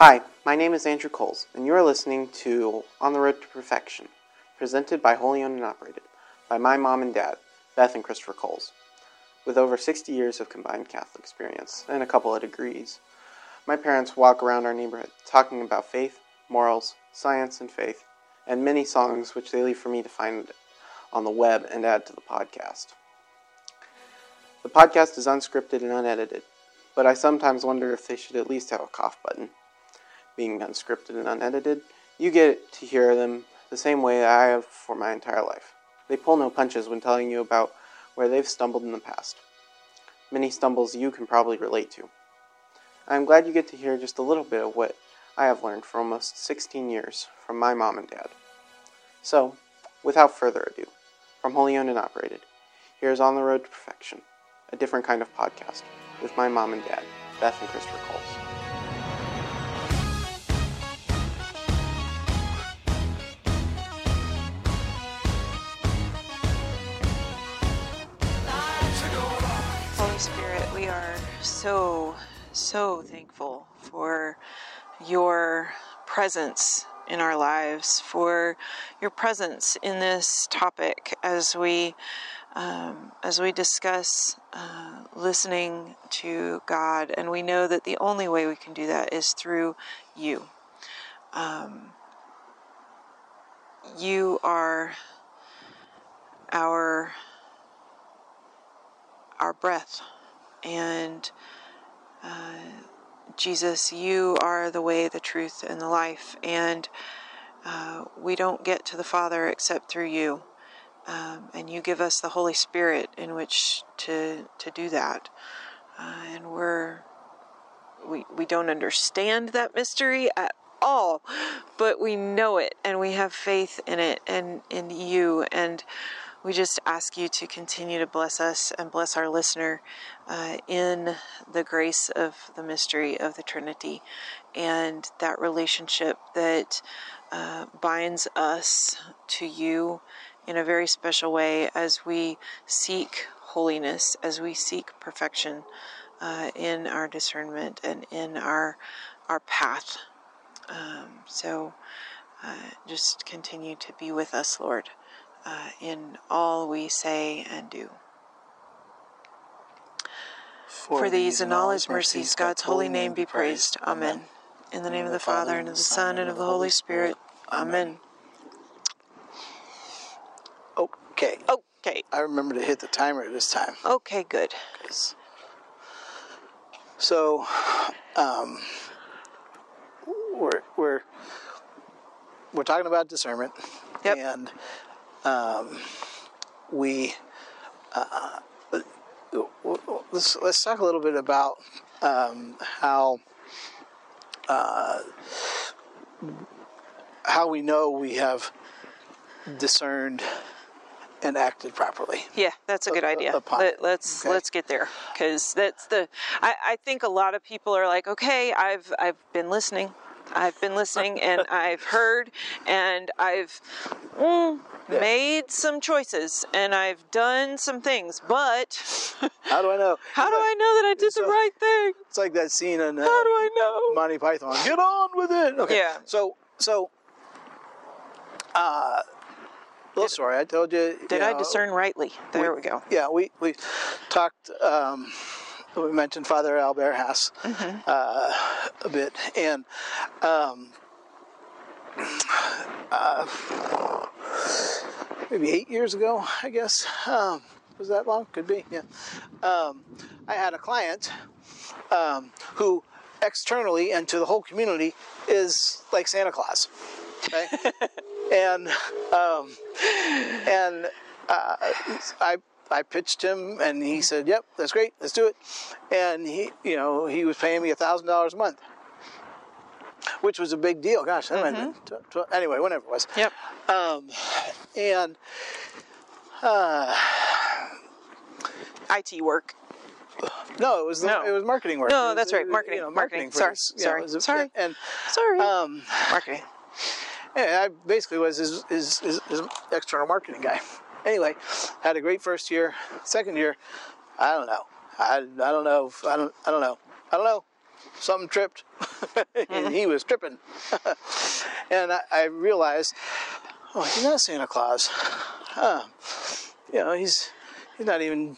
Hi, my name is Andrew Coles, and you are listening to On the Road to Perfection, presented by Holy Owned and Operated, by my mom and dad, Beth and Christopher Coles. With over 60 years of combined Catholic experience and a couple of degrees, my parents walk around our neighborhood talking about faith, morals, science, and faith, and many songs which they leave for me to find on the web and add to the podcast. The podcast is unscripted and unedited, but I sometimes wonder if they should at least have a cough button. Being unscripted and unedited, you get to hear them the same way I have for my entire life. They pull no punches when telling you about where they've stumbled in the past. Many stumbles you can probably relate to. I am glad you get to hear just a little bit of what I have learned for almost 16 years from my mom and dad. So, without further ado, from Holy Owned and Operated, here's On the Road to Perfection, a different kind of podcast with my mom and dad, Beth and Christopher Coles. So, so thankful for your presence in our lives, for your presence in this topic as we um, as we discuss uh, listening to God, and we know that the only way we can do that is through you. Um, you are our our breath. And uh, Jesus, you are the way, the truth, and the life. And uh, we don't get to the Father except through you. Um, and you give us the Holy Spirit in which to to do that. Uh, and we're we we don't understand that mystery at all, but we know it and we have faith in it and in you and we just ask you to continue to bless us and bless our listener uh, in the grace of the mystery of the Trinity and that relationship that uh, binds us to you in a very special way as we seek holiness, as we seek perfection uh, in our discernment and in our our path. Um, so uh, just continue to be with us, Lord uh, in all we say and do. For, For these and all his mercies, God's holy name be praised. Amen. In the name of the Father, and of the Son, and of the Holy Spirit. Amen. Okay. Okay. I remember to hit the timer this time. Okay, good. So, um, we're we're we're talking about discernment, Yep. and um, we uh, let's let's talk a little bit about um, how uh, how we know we have discerned and acted properly. Yeah, that's a good idea. upon Let, it. let's Okay. let's get there because that's the. I, I think a lot of people are like, okay, I've I've been listening, I've been listening, and I've heard, and I've mm, Yeah. made some choices, and I've done some things, but How do I know? how do I know that I did the right thing? It's like that scene in uh, How do I know? Monty Python. Get on with it. Okay. Yeah. So so. Uh, little story. I told you. Did you I know, discern rightly? There we go. Yeah, we we talked. Um, we mentioned Father Albert Haase Mm-hmm. uh, a bit, and um, uh, maybe eight years ago, I guess. Um, was that long? Could be. Yeah. Um, I had a client um, who, externally and to the whole community, is like Santa Claus. Okay? and um, and uh, I I pitched him, and he said, "Yep, that's great. Let's do it." And he, you know, he was paying me a thousand dollars a month, which was a big deal. Gosh, that might have been tw- tw- anyway, whatever it was. Yep. Um, and uh, IT work. no, it was the, No. it was marketing work. No, was, that's right, marketing, You know, marketing. for Sorry, this. Sorry, a- sorry. And Sorry. um, Marketing. Yeah, I basically was his, his, his, his external marketing guy. Anyway, had a great first year. Second year, I don't know. I, I don't know. I don't I don't know. I don't know. Something tripped. and he was tripping. and I, I realized, oh, he's not Santa Claus. Huh. You know, he's he's not even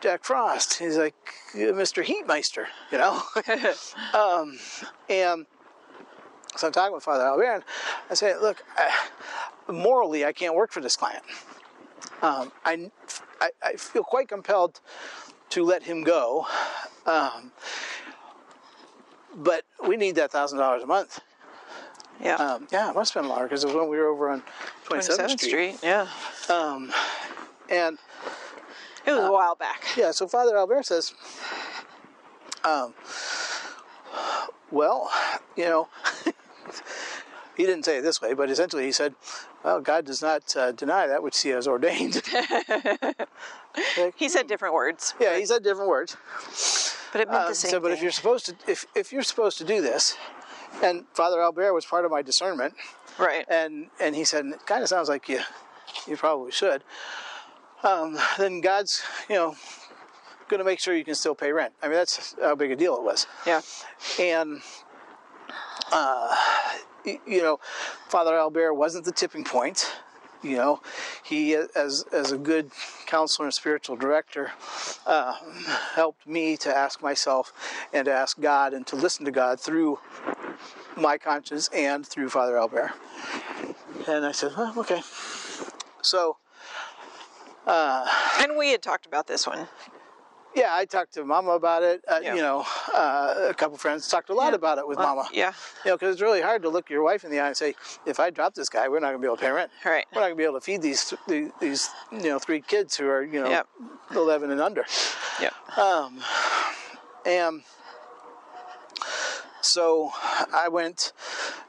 Jack Frost. He's like uh, Mr. Heatmeister, you know. um, and so I'm talking with Father Albert, I say, look, I, morally, I can't work for this client. Um, I, I, I feel quite compelled to let him go. Um, but we need that thousand dollars a month. Yeah. Um, yeah, it must have been longer because it was when we were over on 27th, 27th Street. Yeah. Um, and It was a while back. yeah, so Father Albert says, um, well, you know, he didn't say it this way, but essentially he said, well, God does not uh, deny that which he has ordained. Like, He said different words, yeah, he said different words. but it meant Uh, the same so, but if you're supposed to, if, if you're supposed to do this, and Father Albert was part of my discernment, right. and and he said, it kind of sounds like you, you probably should. Um, then God's, you know, going to make sure you can still pay rent. I mean, that's how big a deal it was. yeah. And, uh, you know, Father Albert wasn't the tipping point. You know, he, as as a good counselor and spiritual director, uh, helped me to ask myself and to ask God and to listen to God through my conscience and through Father Albert. And I said, well, okay. So, And we had talked about this one. Yeah, I talked to Mama about it. Uh, Yeah. You know, uh, a couple friends talked a lot about it with Mama. Yeah. You know, because it's really hard to look your wife in the eye and say, if I drop this guy, we're not going to be able to pay rent. Right. We're not going to be able to feed these, these, these, you know, three kids who are, you know, Yep. 11 and under. Yeah. And so I went,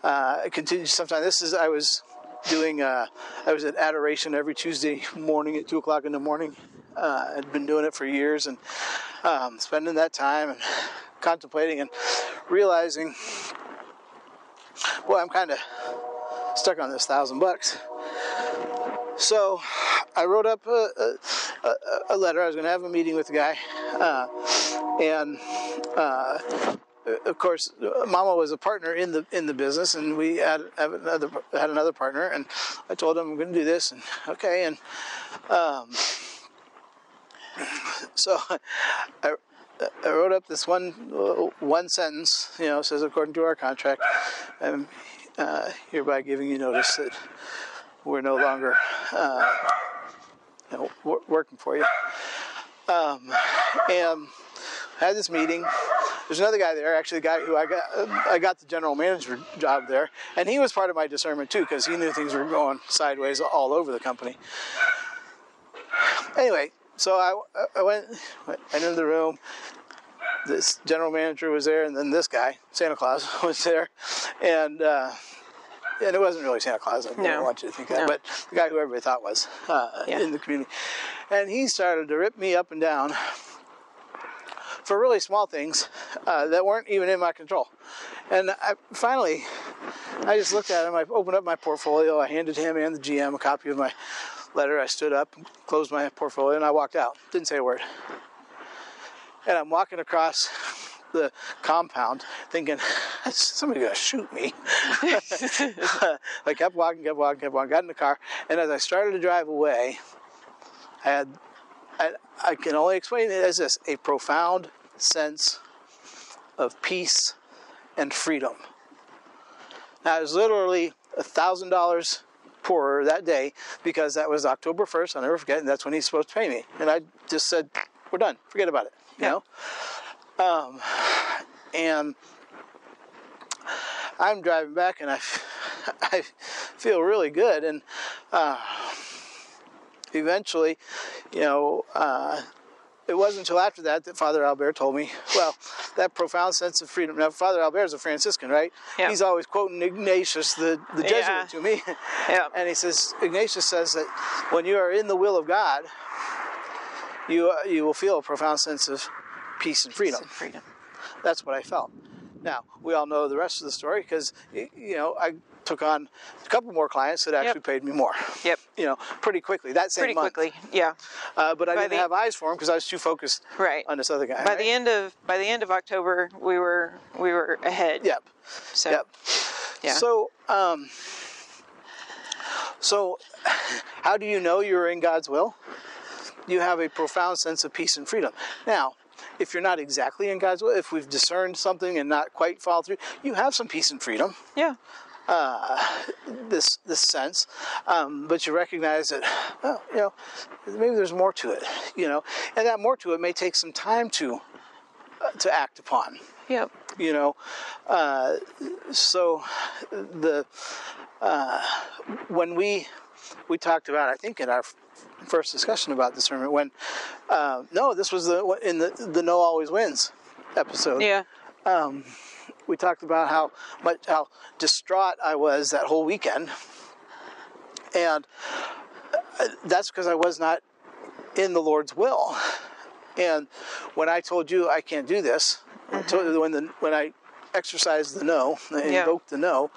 uh, I continued sometime. This is, I was doing, uh, I was at adoration every Tuesday morning at 2 o'clock in the morning. Uh, I'd been doing it for years and um, spending that time and contemplating and realizing, boy, I'm kind of stuck on this thousand bucks. So I wrote up a, a, a, letter. I was going to have a meeting with the guy. Uh, and uh, of course, Mama was a partner in the in the business, and we had, have another had another partner. And I told him I'm going to do this, and okay, and um, so I, I wrote up this one one sentence. You know, says according to our contract, I'm uh, hereby giving you notice that we're no longer uh, you know, wor- working for you. Um, and had this meeting. There's another guy there, actually, the guy who I got, I got the general manager job there, and he was part of my discernment too, because he knew things were going sideways all over the company. Anyway, so I, I went, went into the room. This general manager was there, and then this guy, Santa Claus, was there, and uh, and it wasn't really Santa Claus. I don't want you to think that, No. but the guy who everybody thought was uh, Yeah. in the community, and he started to rip me up and down for really small things uh, that weren't even in my control. And I finally, I just looked at him. I opened up my portfolio. I handed him and the GM a copy of my letter. I stood up, closed my portfolio, and I walked out. Didn't say a word. And I'm walking across the compound thinking, somebody's to shoot me. I kept walking, kept walking, kept walking, got in the car. And as I started to drive away, I had, I, I can only explain it as this a profound sense of peace and freedom. Now, I was literally a thousand dollars poorer that day because that was October 1st. I'll never forget, and that's when he's supposed to pay me. And I just said, We're done, forget about it. You Yeah. know? Um, and I'm driving back and I, I feel really good. And uh, eventually, you know, uh, it wasn't until after that that Father Albert told me, well, that profound sense of freedom. Now, Father Albert is a Franciscan, right? Yeah. He's always quoting Ignatius, the, the Jesuit, Yeah. to me. Yeah. And he says, Ignatius says that when you are in the will of God, you, you will feel a profound sense of peace and freedom. Freedom. That's what I felt. Now we all know the rest of the story because you know I took on a couple more clients that actually paid me more. Yep. You know, pretty quickly. That same Pretty month. quickly. Yeah. Uh, but I By didn't the- have eyes for him because I was too focused Right. on this other guy. By right? the end of by the end of October, we were we were ahead. Yep. So Yep. yeah. So, um, so how do you know you're in God's will? You have a profound sense of peace and freedom. Now, if you're not exactly in God's will, if we've discerned something and not quite followed through, you have some peace and freedom. yeah. This this sense, um, but you recognize that, well, you know, maybe there's more to it. You know, and that more to it may take some time to uh, to act upon. Yep. you know uh, so the uh, when we we talked about i think in our first discussion about discernment when uh, no this was the in the the no always wins episode Yeah. We talked about how much how distraught i was that whole weekend. And uh, that's because i was not in the lord's will. And when i told you i can't do this I told when the when i exercised the no I Yeah. invoked the no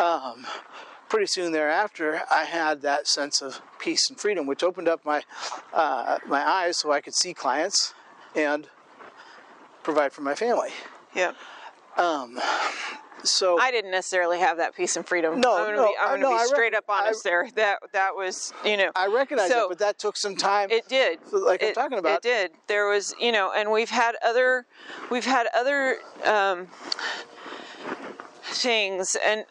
um, pretty soon thereafter i had that sense of peace and freedom which opened up my uh, my eyes so i could see clients and provide for my family Yep. so I didn't necessarily have that peace and freedom. No, I'm gonna no, be, I'm I- gonna be I rec- straight up I- honest there. That that was, you know, I recognize so it, but that took some time. It did. like I'm talking about. It did. There was, you know, and we've had other, we've had other um, things, and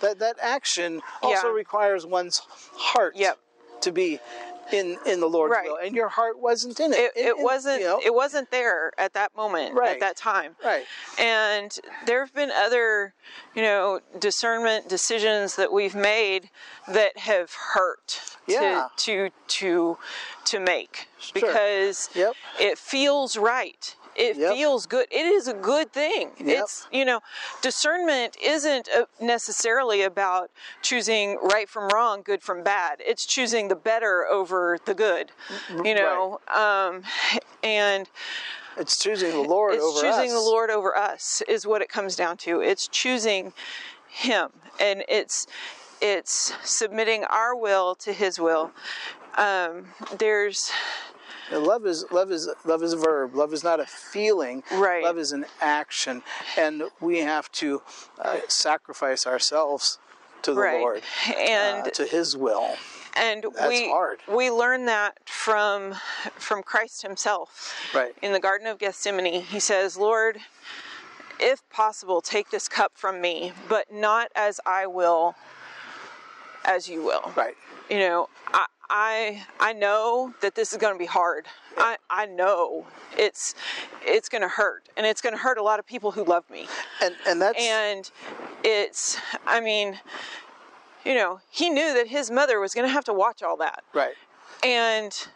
that that action also Yeah. requires one's heart Yep. to be in in the Lord's Right. will, and your heart wasn't in it. it, And- it wasn't, you know, it wasn't there at that moment, Right. at that time. right. And there have been other, you know, discernment decisions that we've made that have hurt Yeah. to to to to make because Yep. it feels right. It Yep. feels good. It is a good thing. Yep. It's you know, discernment isn't uh, necessarily about choosing right from wrong, good from bad. It's choosing the better over the good. You know, um, and It's choosing the Lord it's over choosing us. the Lord over us is what it comes down to. It's choosing Him, and it's it's submitting our will to His will. Um, there's And love is love is love is a verb. Love is not a feeling. Right. Love is an action, and we have to uh, sacrifice ourselves to the right, Lord, and uh, to His will. and that's we hard. we learn that from from Christ Himself. Right. in the Garden of Gethsemane, he says, Lord, if possible, take this cup from me, but not as I will, as you will. Right. You know, I I, I know that this is going to be hard. I, I know it's it's going to hurt, and it's going to hurt a lot of people who love me. And and that's And it's, I mean, you know, he knew that his mother was going to have to watch all that right. and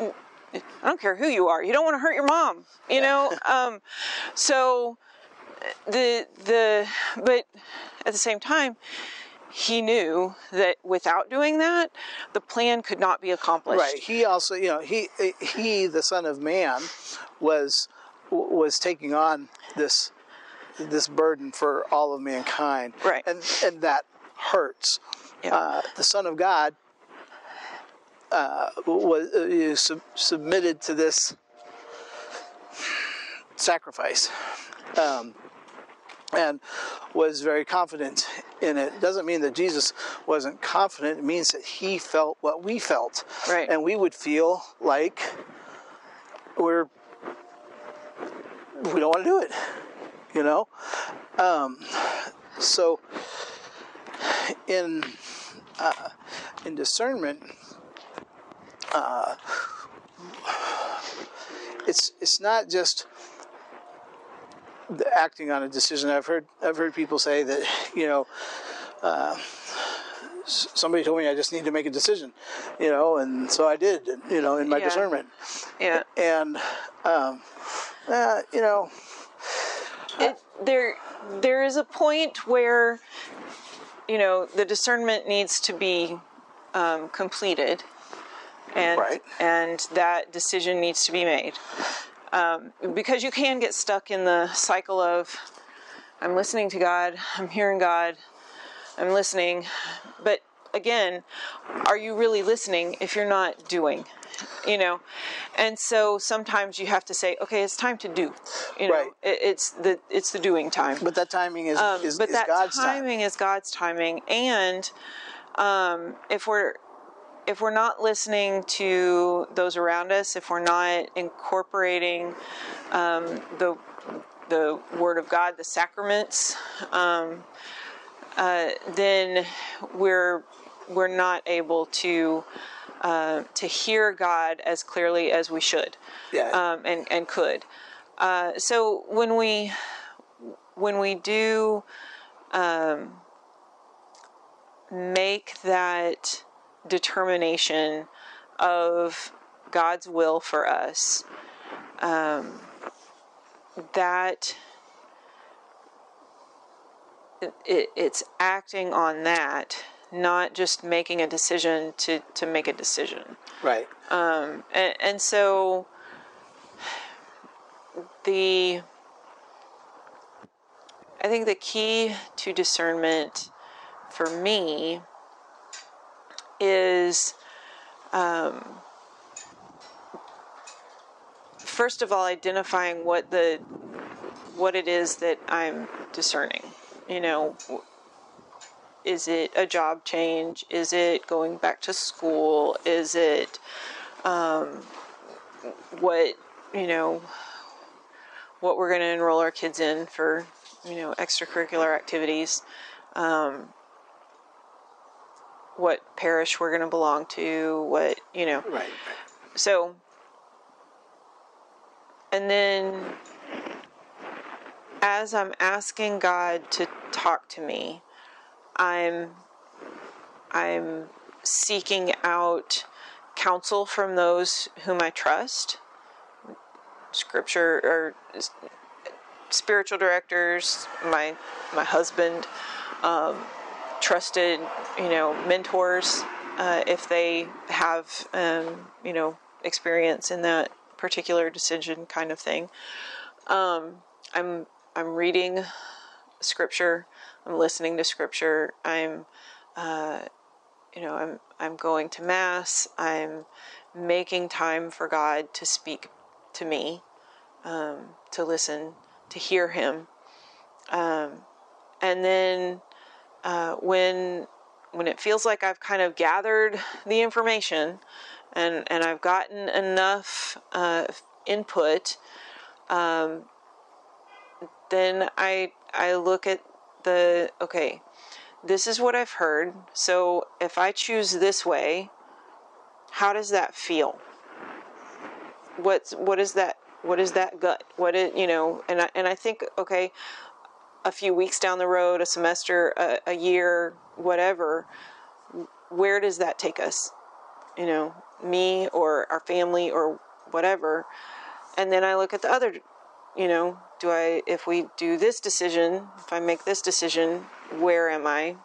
I don't care who you are, you don't want to hurt your mom, you know. um, so the the but at the same time, he knew that without doing that, the plan could not be accomplished. Right. He also, you know, he he, the Son of Man, was was taking on this this burden for all of mankind. Right. And and that hurts. Yeah. Uh, the Son of God uh, was uh, sub- submitted to this sacrifice. Um, and was very confident in it. Doesn't mean that Jesus wasn't confident. It means that he felt what we felt, Right. and we would feel like we're we don't want to do it. You know, um, so in uh, in discernment, uh, it's it's not just acting on a decision. I've heard I've heard people say that you know. Uh, Somebody told me I just need to make a decision, you know, and so I did, you know, in my Yeah. discernment. Yeah. And, um, uh, you know, it, there there is a point where you know the discernment needs to be um, completed and Right. and that decision needs to be made um, because you can get stuck in the cycle of I'm listening to God, I'm hearing God, I'm listening, but again, are you really listening if you're not doing? You know, and so sometimes you have to say, okay, it's time to do. You know, Right. it, it's the it's the doing time. But that timing is Um, is, but is that God's timing is God's timing, and um, if we're if we're not listening to those around us, if we're not incorporating um, the the Word of God, the sacraments, um, uh, then we're we're not able to uh, to hear God as clearly as we should Yeah. um, and and could. Uh, so when we when we do um, make that determination of God's will for us, um, that it, it's acting on that, not just making a decision to, to make a decision. right. And, and so the I think the key to discernment for me is um, first of all identifying what the what it is that I'm discerning. You know, is it a job change? Is it going back to school? Is it um, what you know what we're going to enroll our kids in for you know extracurricular activities? Um, what parish we're going to belong to? What you know? Right. So, and then as I'm asking God to talk to me, I'm I'm seeking out counsel from those whom I trust, scripture or spiritual directors, my my husband, um, trusted you know mentors uh, if they have um, you know experience in that particular decision kind of thing. Um, I'm I'm reading scripture. I'm listening to scripture. I'm uh, you know I'm I'm going to mass. I'm making time for God to speak to me, um, to listen, to hear Him, um, and then uh, when when it feels like I've kind of gathered the information and and I've gotten enough uh, input, um, then I I look at the okay. This is what I've heard. So if I choose this way, how does that feel? What's what is that? What is that gut? What is you know? And I and I think okay, a few weeks down the road, a semester, a, a year, whatever. Where does that take us? You know, me or our family or whatever. And then I look at the other, you know, do I, if we do this decision, if I make this decision, where am I?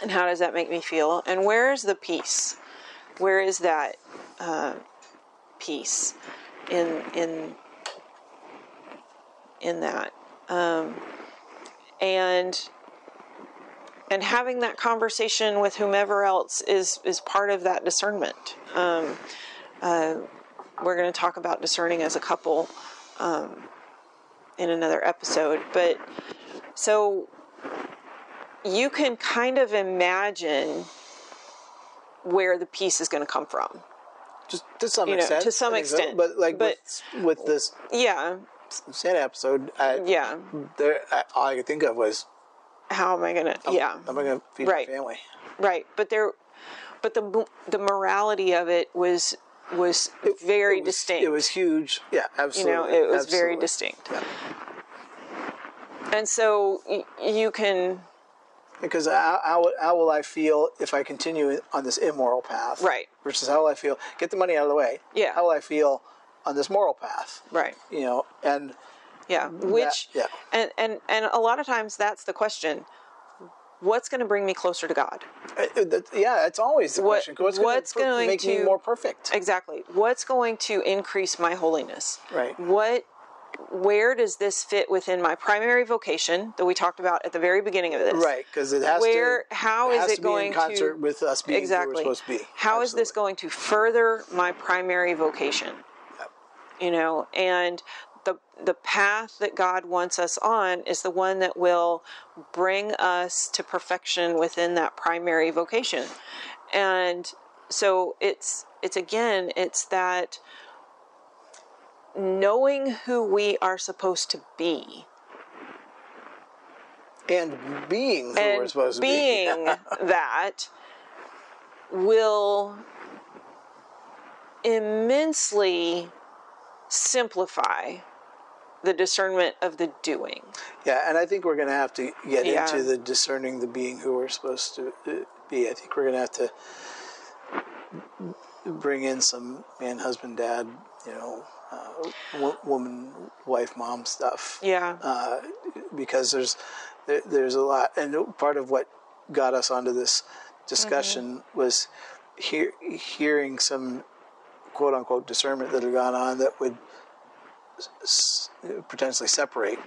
And how does that make me feel? And where is the peace? Where is that uh, peace in in in that? Um, and and having that conversation with whomever else is is part of that discernment. Um, uh, we're going to talk about discerning as a couple um, in another episode, but so you can kind of imagine where the peace is going to come from. Just to some You know, extent. to some I think so. extent. But like But- with, with this Yeah, Santa episode, I, yeah. there, I, all I could think of was, How am I going to? Oh, yeah, am I to feed Right. my family? right. But there, but the the morality of it was was very It was- distinct. It was huge. Yeah, absolutely. you know it was very distinct Yeah. and so y- you can Because how, how, how will I feel if I continue on this immoral path? Right. Versus how will I feel? Get the money out of the way. Yeah. How will I feel on this moral path? right You know, and yeah which yeah. and and and a lot of times that's the question what's going to bring me closer to god Uh, yeah, it's always the What- question. What's, what's per- going make me more perfect? Exactly. What's going to increase my holiness? Right. What where does this fit within my primary vocation that we talked about at the very beginning of this? Right, because it has Where to. how it is it to going be in concert to with us being exactly who we're supposed to be? How is this going to further my primary vocation? You know, and the the path that God wants us on is the one that will bring us to perfection within that primary vocation. And so it's it's again it's that knowing who we are supposed to be and being who we're and supposed to be, being that will immensely simplify the discernment of the doing. Yeah, and I think we're going to have to get Yeah. into the discerning the being who we're supposed to uh, be. I think we're going to have to bring in some man, husband, dad, you know, uh, wo- woman, wife, mom stuff. Yeah. uh, because there's there, there's a lot, and part of what got us onto this discussion Mm-hmm. was hear, hearing some quote unquote discernment that had gone on that would s- potentially separate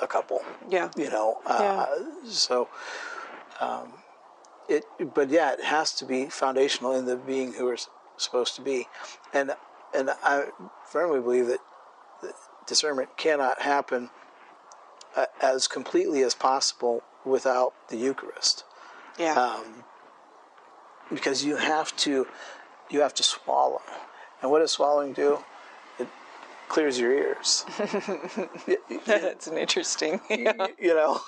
a couple. yeah. You know, uh, so. Um, it, but yeah, it has to be foundational in the being who we're s- supposed to be, and and I firmly believe that discernment cannot happen uh, as completely as possible without the Eucharist, Yeah. um, because you have to you have to swallow, and what does swallowing do? It clears your ears. That's an interesting. Yeah. you know,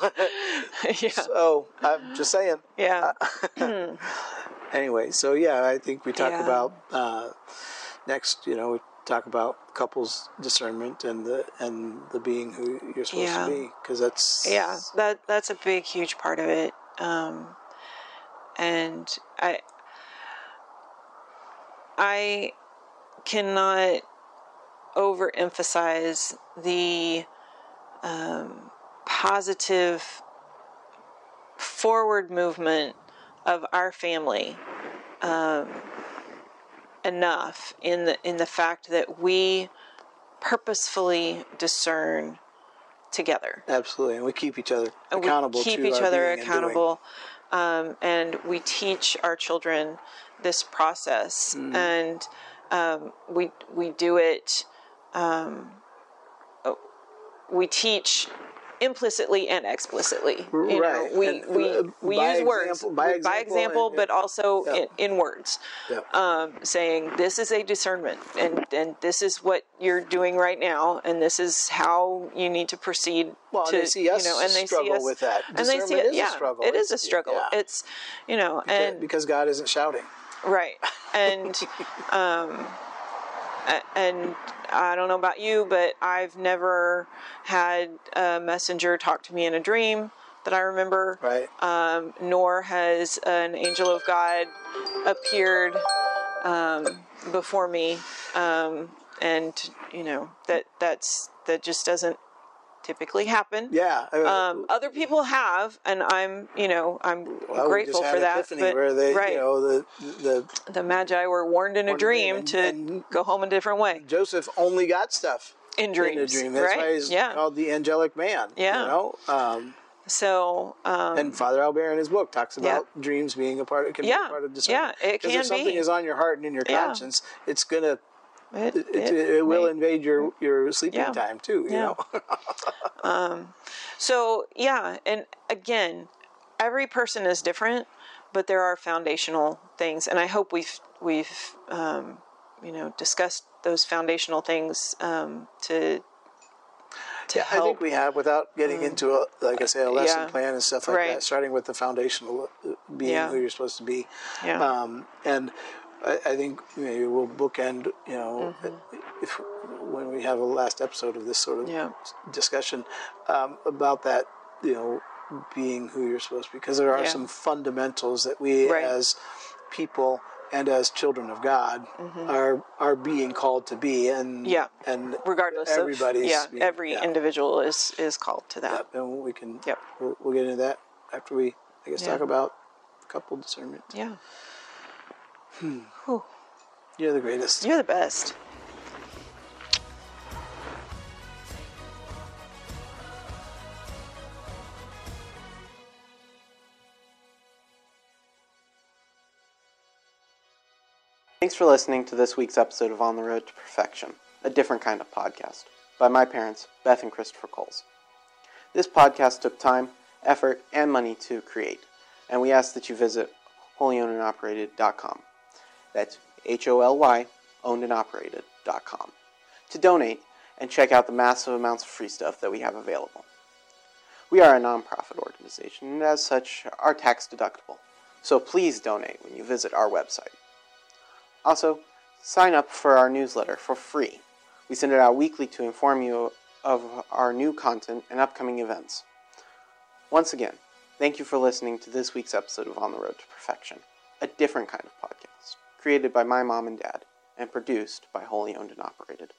yeah. so I'm just saying. Yeah. Anyway, so yeah, I think we talk Yeah. about uh, next. You know, we talk about couples discernment and the and the being who you're supposed Yeah. to be because that's yeah that that's a big huge part of it um and i i cannot overemphasize the um, positive forward movement of our family um, enough in the in the fact that we purposefully discern together absolutely, and we keep each other and we accountable. keep each other being and accountable um, and we teach our children this process Mm. and um, we we do it um, oh, we teach implicitly and explicitly you Right. know, we And, we, uh, we by use words example- by example example and- but also Yeah. in, in words Yeah. um, saying this is a discernment and, and this is what you're doing right now and this is how you need to proceed Well, and they see us you know and they struggle see us with that. and they see it is a yeah struggle. it is a struggle yeah. it's you know and because God isn't shouting. Right. And um and I don't know about you, but I've never had a messenger talk to me in a dream that I remember. Right. um, nor has an angel of God appeared um, before me, um, and you know that that's that just doesn't typically happen. yeah. Mean, Um, other people have, and I'm you know I'm well, grateful for that. But where they, right, you know, the the the Magi were warned in a Warned a dream dream, to and- and- go home a different way Joseph only got stuff in dreams. in a dream. That's right? why he's yeah. called the angelic man. Yeah. You know. Um, so um, And Father Albert in his book talks about dreams being a part of it can be Yeah. a part of discernment. Yeah, it Because can if something be. is on your heart and in your Yeah. conscience, it's gonna it, it, it, it will may- invade your your sleeping Yeah. time too. You Yeah. know. So yeah, and again, every person is different, but there are foundational things, and I hope we've we've um, you know discussed those foundational things um, to to Yeah, I think we have without getting into a like I say a lesson Yeah. plan and stuff like Right. that. Starting with the foundational uh, being Yeah. who you're supposed to be. yeah, Um, and I, I think maybe we'll bookend. You know, if when we have a last episode of this sort of Mm-hmm. Yeah. discussion um, about that, you know, being who you're supposed to be, because there are Yeah. some fundamentals that we Right. as people and as children of God are are being called to be, and Mm-hmm. Yeah. and regardless everybody's of yeah, being- every yeah. individual is is called to that. Yep, and we can Yep. we'll, we'll get into that after we I guess Yeah. talk about couple discernment. Yeah. Hmm. You're the greatest. You're the best. Thanks for listening to this week's episode of On the Road to Perfection, a different kind of podcast, by my parents, Beth and Christopher Coles. This podcast took time, effort, and money to create, and we ask that you visit holyownedandoperated.com. That's H O L Y, owned and operated.com, to donate and check out the massive amounts of free stuff that we have available. We are a nonprofit organization and, as such, are tax deductible, so please donate when you visit our website. Also, sign up for our newsletter for free. We send it out weekly to inform you of our new content and upcoming events. Once again, thank you for listening to this week's episode of On the Road to Perfection, a different kind of podcast, created by my mom and dad, and produced by Holy Owned and Operated.